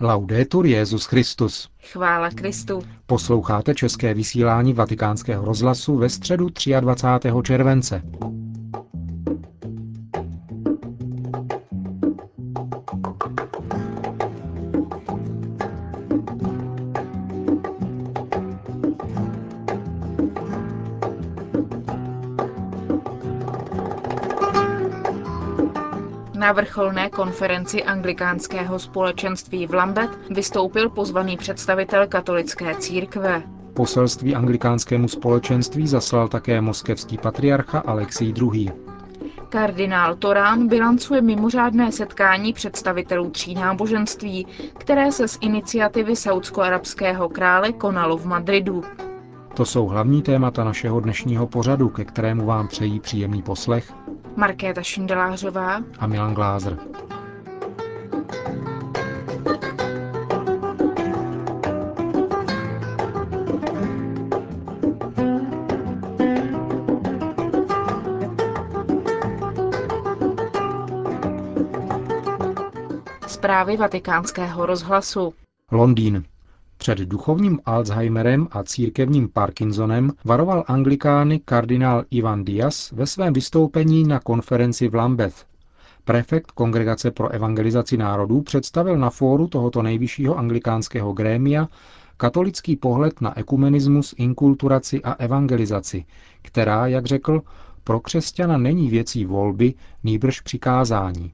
Laudetur Jezus Christus. Chvála Kristu. Posloucháte české vysílání Vatikánského rozhlasu ve středu 23. července. Na vrcholné konferenci anglikánského společenství v Lambeth vystoupil pozvaný představitel katolické církve. Poselství anglikánskému společenství zaslal také moskevský patriarcha Alexij II. Kardinál Torán bilancuje mimořádné setkání představitelů tří náboženství, které se z iniciativy saudsko-arabského krále konalo v Madridu. To jsou hlavní témata našeho dnešního pořadu, ke kterému vám přejí příjemný poslech Markéta Šindelářová a Milan Glázer. Zprávy vatikánského rozhlasu. Londýn. Před duchovním Alzheimerem a církevním Parkinsonem varoval anglikány kardinál Ivan Diaz ve svém vystoupení na konferenci v Lambeth. Prefekt Kongregace pro evangelizaci národů představil na fóru tohoto nejvyššího anglikánského grémia katolický pohled na ekumenismus, inkulturaci a evangelizaci, která, jak řekl, pro křesťana není věcí volby, nýbrž přikázání.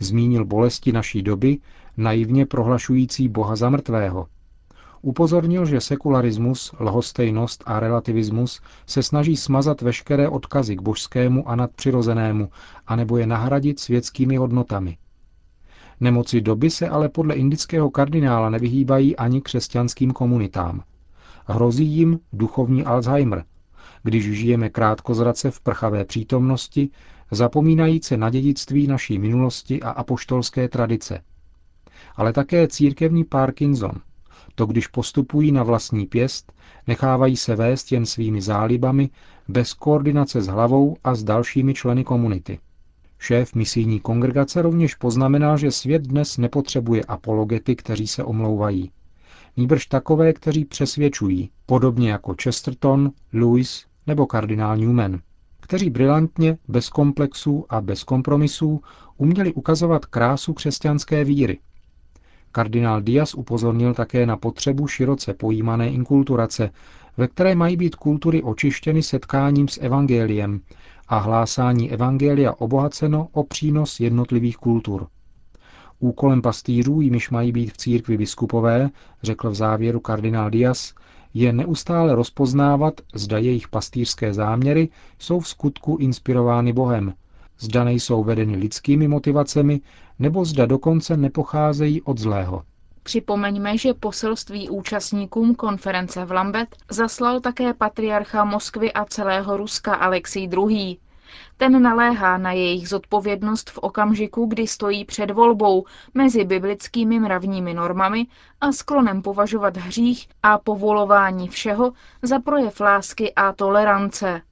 Zmínil bolesti naší doby, naivně prohlašující Boha za mrtvého, Upozornil, že sekularismus, lhostejnost a relativismus se snaží smazat veškeré odkazy k božskému a nadpřirozenému, anebo je nahradit světskými hodnotami. Nemoci doby se ale podle indického kardinála nevyhýbají ani křesťanským komunitám. Hrozí jim duchovní Alzheimer, když žijeme krátkozrace v prchavé přítomnosti, zapomínajíce na dědictví naší minulosti a apoštolské tradice. Ale také církevní Parkinson – to když postupují na vlastní pěst, nechávají se vést jen svými zálibami, bez koordinace s hlavou a s dalšími členy komunity. Šéf misijní kongregace rovněž poznamenal, že svět dnes nepotřebuje apologety, kteří se omlouvají. Nýbrž takové, kteří přesvědčují, podobně jako Chesterton, Lewis nebo kardinál Newman, kteří brilantně, bez komplexů a bez kompromisů uměli ukazovat krásu křesťanské víry – Kardinál Diaz upozornil také na potřebu široce pojímané inkulturace, ve které mají být kultury očištěny setkáním s evangeliem a hlásání evangelia obohaceno o přínos jednotlivých kultur. Úkolem pastýřů, jimiž mají být v církvi biskupové, řekl v závěru kardinál Diaz, je neustále rozpoznávat, zda jejich pastýřské záměry jsou v skutku inspirovány Bohem, zda nejsou vedeny lidskými motivacemi, nebo zda dokonce nepocházejí od zlého. Připomeňme, že poselství účastníkům konference v Lambet zaslal také patriarcha Moskvy a celého Ruska Alexij II. Ten naléhá na jejich zodpovědnost v okamžiku, kdy stojí před volbou mezi biblickými mravními normami a sklonem považovat hřích a povolování všeho za projev lásky a tolerance.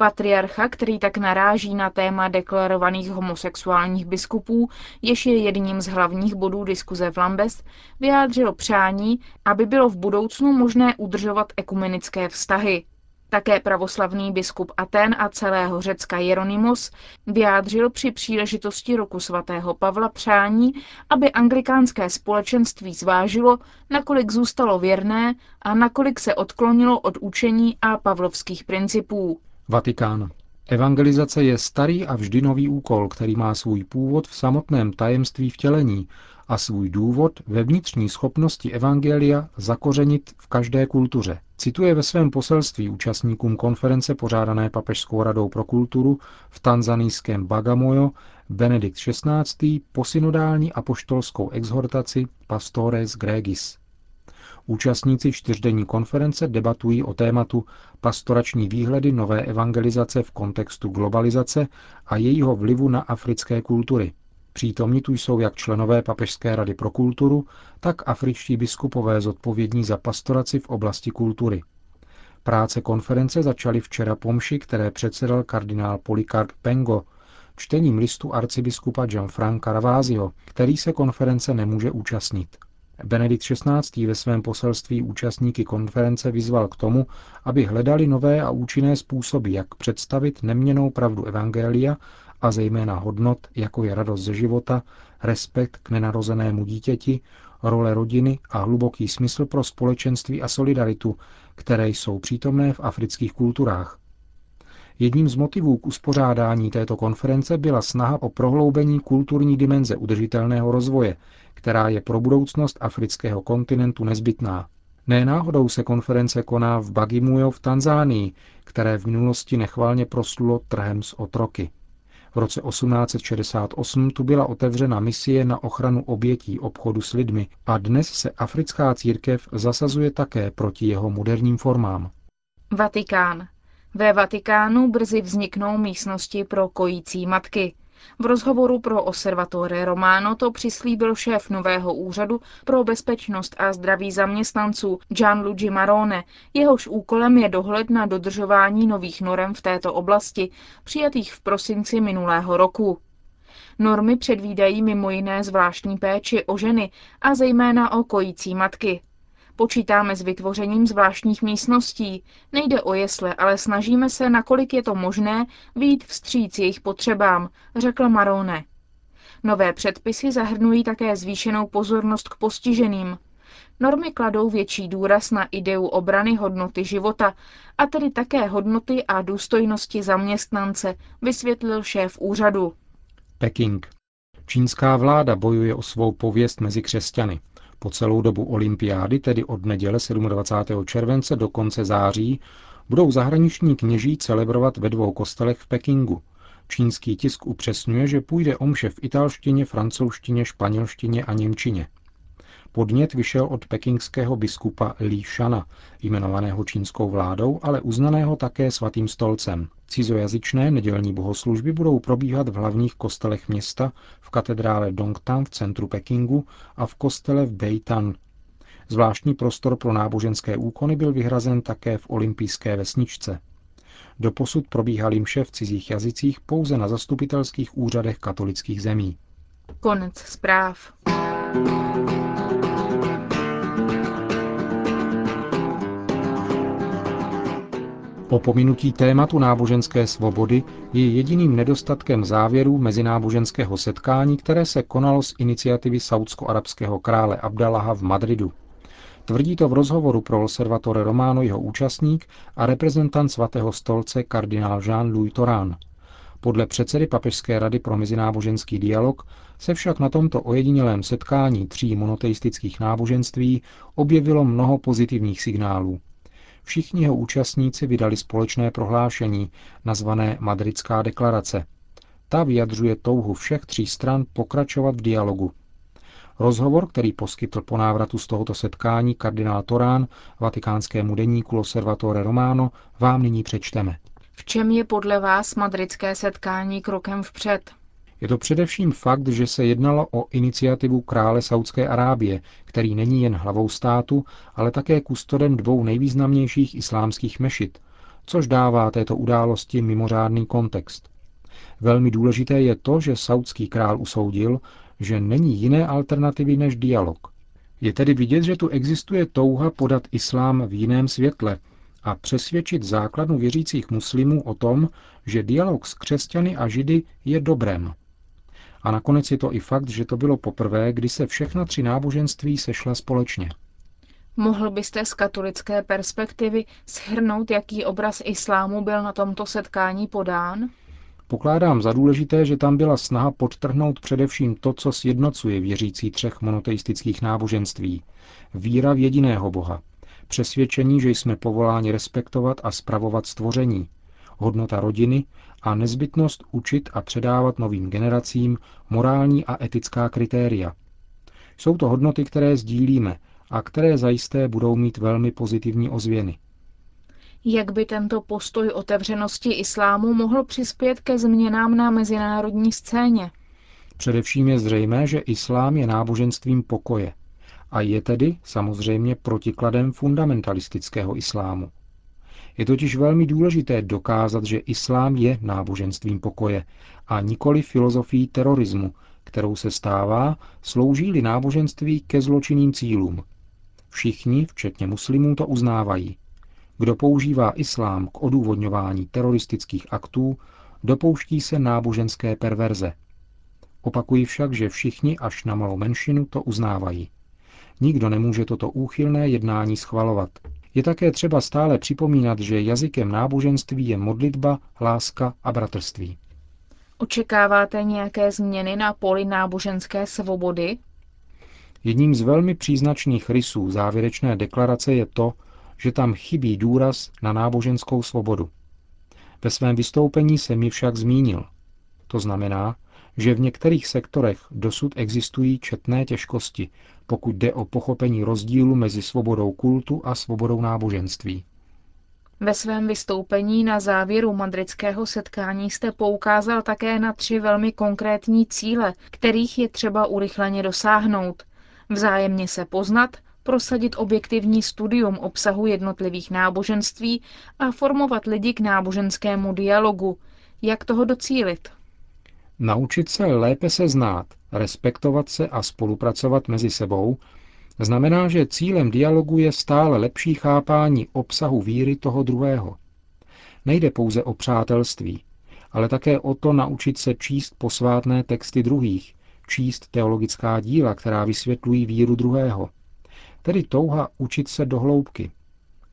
Patriarcha, který tak naráží na téma deklarovaných homosexuálních biskupů, jež je jedním z hlavních bodů diskuze v Lambes, vyjádřil přání, aby bylo v budoucnu možné udržovat ekumenické vztahy. Také pravoslavný biskup Aten a celého Řecka Jeronymos vyjádřil při příležitosti roku svatého Pavla přání, aby anglikánské společenství zvážilo, nakolik zůstalo věrné a nakolik se odklonilo od učení a pavlovských principů. Vatikán. Evangelizace je starý a vždy nový úkol, který má svůj původ v samotném tajemství vtělení a svůj důvod ve vnitřní schopnosti Evangelia zakořenit v každé kultuře. Cituje ve svém poselství účastníkům konference pořádané Papežskou radou pro kulturu v tanzanijském Bagamoyo Benedikt XVI. posynodální apoštolskou exhortaci Pastores Gregis. Účastníci čtyřdenní konference debatují o tématu pastorační výhledy nové evangelizace v kontextu globalizace a jejího vlivu na africké kultury. Přítomní tu jsou jak členové Papežské rady pro kulturu, tak afričtí biskupové zodpovědní za pastoraci v oblasti kultury. Práce konference začaly včera pomši, které předsedal kardinál Polikarp Pengo, čtením listu arcibiskupa Gianfranca Ravazio, který se konference nemůže účastnit. Benedikt XVI. ve svém poselství účastníky konference vyzval k tomu, aby hledali nové a účinné způsoby, jak představit neměnou pravdu Evangelia a zejména hodnot, jako je radost ze života, respekt k nenarozenému dítěti, role rodiny a hluboký smysl pro společenství a solidaritu, které jsou přítomné v afrických kulturách. Jedním z motivů k uspořádání této konference byla snaha o prohloubení kulturní dimenze udržitelného rozvoje, která je pro budoucnost afrického kontinentu nezbytná. Ne náhodou se konference koná v Bagimujo v Tanzánii, které v minulosti nechvalně proslulo trhem s otroky. V roce 1868 tu byla otevřena misie na ochranu obětí obchodu s lidmi a dnes se africká církev zasazuje také proti jeho moderním formám. Vatikán. Ve Vatikánu brzy vzniknou místnosti pro kojící matky. V rozhovoru pro Osservatore Romano to přislíbil šéf nového úřadu pro bezpečnost a zdraví zaměstnanců Gianluigi Marone, jehož úkolem je dohled na dodržování nových norem v této oblasti, přijatých v prosinci minulého roku. Normy předvídají mimo jiné zvláštní péči o ženy a zejména o kojící matky. Počítáme s vytvořením zvláštních místností. Nejde o jesle, ale snažíme se, nakolik je to možné, výjít vstříc jejich potřebám, řekl Marone. Nové předpisy zahrnují také zvýšenou pozornost k postiženým. Normy kladou větší důraz na ideu obrany hodnoty života, a tedy také hodnoty a důstojnosti zaměstnance, vysvětlil šéf úřadu. Peking. Čínská vláda bojuje o svou pověst mezi křesťany. Po celou dobu olympiády, tedy od neděle 27. července do konce září, budou zahraniční kněží celebrovat ve dvou kostelech v Pekingu. Čínský tisk upřesňuje, že půjde o mše v italštině, francouzštině, španělštině a němčině. Podnět vyšel od pekingského biskupa Li Shana, jmenovaného čínskou vládou, ale uznaného také svatým stolcem. Cizojazyčné nedělní bohoslužby budou probíhat v hlavních kostelech města, v katedrále Dongtan v centru Pekingu a v kostele v Beitan. Zvláštní prostor pro náboženské úkony byl vyhrazen také v olympijské vesničce. Doposud probíhaly mše v cizích jazycích pouze na zastupitelských úřadech katolických zemí. Konec zpráv. Po pominutí tématu náboženské svobody je jediným nedostatkem závěrů mezináboženského setkání, které se konalo z iniciativy saudsko-arabského krále Abdallaha v Madridu. Tvrdí to v rozhovoru pro Observatore Romano jeho účastník a reprezentant svatého stolce kardinál Jean-Louis Torán. Podle předsedy Papežské rady pro mezináboženský dialog se však na tomto ojedinělém setkání tří monoteistických náboženství objevilo mnoho pozitivních signálů. Všichni jeho účastníci vydali společné prohlášení, nazvané Madridská deklarace. Ta vyjadřuje touhu všech tří stran pokračovat v dialogu. Rozhovor, který poskytl po návratu z tohoto setkání kardinál Torán vatikánskému deníku Osservatore Romano, vám nyní přečteme. V čem je podle vás madridské setkání krokem vpřed? Je to především fakt, že se jednalo o iniciativu krále Saudské Arábie, který není jen hlavou státu, ale také kustodem dvou nejvýznamnějších islámských mešit, což dává této události mimořádný kontext. Velmi důležité je to, že saudský král usoudil, že není jiné alternativy než dialog. Je tedy vidět, že tu existuje touha podat islám v jiném světle a přesvědčit základnu věřících muslimů o tom, že dialog s křesťany a židy je dobrem. A nakonec je to i fakt, že to bylo poprvé, kdy se všechna tři náboženství sešla společně. Mohl byste z katolické perspektivy shrnout, jaký obraz islámu byl na tomto setkání podán? Pokládám za důležité, že tam byla snaha podtrhnout především to, co sjednocuje věřící třech monoteistických náboženství. Víra v jediného Boha. Přesvědčení, že jsme povoláni respektovat a spravovat stvoření. Hodnota rodiny a nezbytnost učit a předávat novým generacím morální a etická kritéria. Jsou to hodnoty, které sdílíme a které zajisté budou mít velmi pozitivní ozvěny. Jak by tento postoj otevřenosti islámu mohl přispět ke změnám na mezinárodní scéně? Především je zřejmé, že islám je náboženstvím pokoje a je tedy samozřejmě protikladem fundamentalistického islámu. Je totiž velmi důležité dokázat, že islám je náboženstvím pokoje a nikoli filozofií terorismu, kterou se stává, slouží-li náboženství ke zločinným cílům. Všichni, včetně muslimů, to uznávají. Kdo používá islám k odůvodňování teroristických aktů, dopouští se náboženské perverze. Opakuji však, že všichni až na malou menšinu to uznávají. Nikdo nemůže toto úchylné jednání schvalovat. Je také třeba stále připomínat, že jazykem náboženství je modlitba, láska a bratrství. Očekáváte nějaké změny na poli náboženské svobody? Jedním z velmi příznačných rysů závěrečné deklarace je to, že tam chybí důraz na náboženskou svobodu. Ve svém vystoupení se mi však zmínil. To znamená, že v některých sektorech dosud existují četné těžkosti, pokud jde o pochopení rozdílu mezi svobodou kultu a svobodou náboženství. Ve svém vystoupení na závěru madridského setkání jste poukázal také na tři velmi konkrétní cíle, kterých je třeba urychleně dosáhnout. Vzájemně se poznat, prosadit objektivní studium obsahu jednotlivých náboženství a formovat lidi k náboženskému dialogu. Jak toho docílit? Naučit se lépe se znát, respektovat se a spolupracovat mezi sebou, znamená, že cílem dialogu je stále lepší chápání obsahu víry toho druhého. Nejde pouze o přátelství, ale také o to naučit se číst posvátné texty druhých, číst teologická díla, která vysvětlují víru druhého. Tedy touha učit se do hloubky.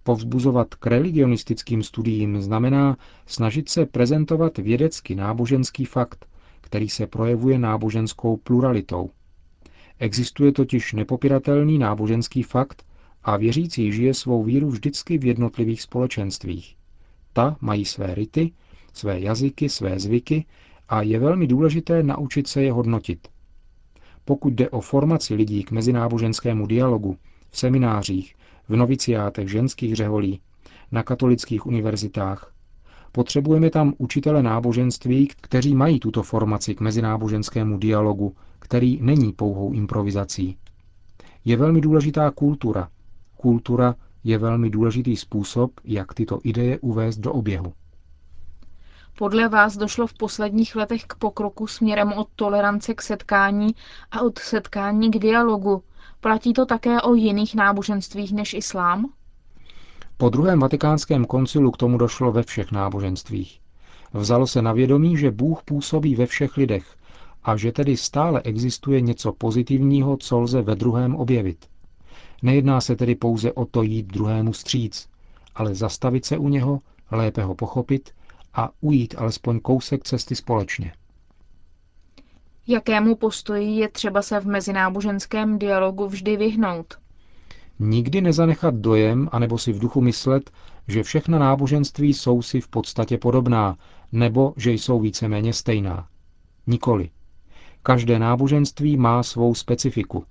Povzbuzovat k religionistickým studiím znamená snažit se prezentovat vědecky náboženský fakt, který se projevuje náboženskou pluralitou. Existuje totiž nepopiratelný náboženský fakt a věřící žije svou víru vždycky v jednotlivých společenstvích. Ta mají své rity, své jazyky, své zvyky a je velmi důležité naučit se je hodnotit. Pokud jde o formaci lidí k mezináboženskému dialogu, v seminářích, v noviciátech ženských řeholí, na katolických univerzitách, Potřebujeme tam učitele náboženství, kteří mají tuto formaci k mezináboženskému dialogu, který není pouhou improvizací. Je velmi důležitá kultura. Kultura je velmi důležitý způsob, jak tyto ideje uvést do oběhu. Podle vás došlo v posledních letech k pokroku směrem od tolerance k setkání a od setkání k dialogu. Platí to také o jiných náboženstvích než islám? Po druhém vatikánském koncilu k tomu došlo ve všech náboženstvích. Vzalo se na vědomí, že Bůh působí ve všech lidech a že tedy stále existuje něco pozitivního, co lze ve druhém objevit. Nejedná se tedy pouze o to jít druhému stříc, ale zastavit se u něho, lépe ho pochopit a ujít alespoň kousek cesty společně. Jakému postoji je třeba se v mezináboženském dialogu vždy vyhnout? Nikdy nezanechat dojem, anebo si v duchu myslet, že všechna náboženství jsou si v podstatě podobná, nebo že jsou víceméně stejná. Nikoli. Každé náboženství má svou specifiku.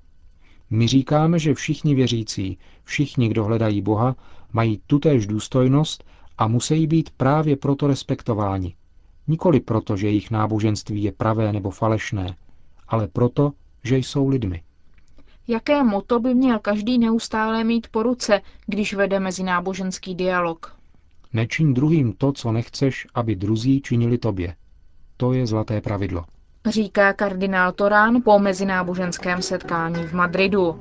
My říkáme, že všichni věřící, všichni, kdo hledají Boha, mají tutéž důstojnost a musí být právě proto respektováni. Nikoli proto, že jejich náboženství je pravé nebo falešné, ale proto, že jsou lidmi. Jaké moto by měl každý neustále mít po ruce, když vede mezináboženský dialog? Nečiň druhým to, co nechceš, aby druzí činili tobě. To je zlaté pravidlo. Říká kardinál Torán po mezináboženském setkání v Madridu.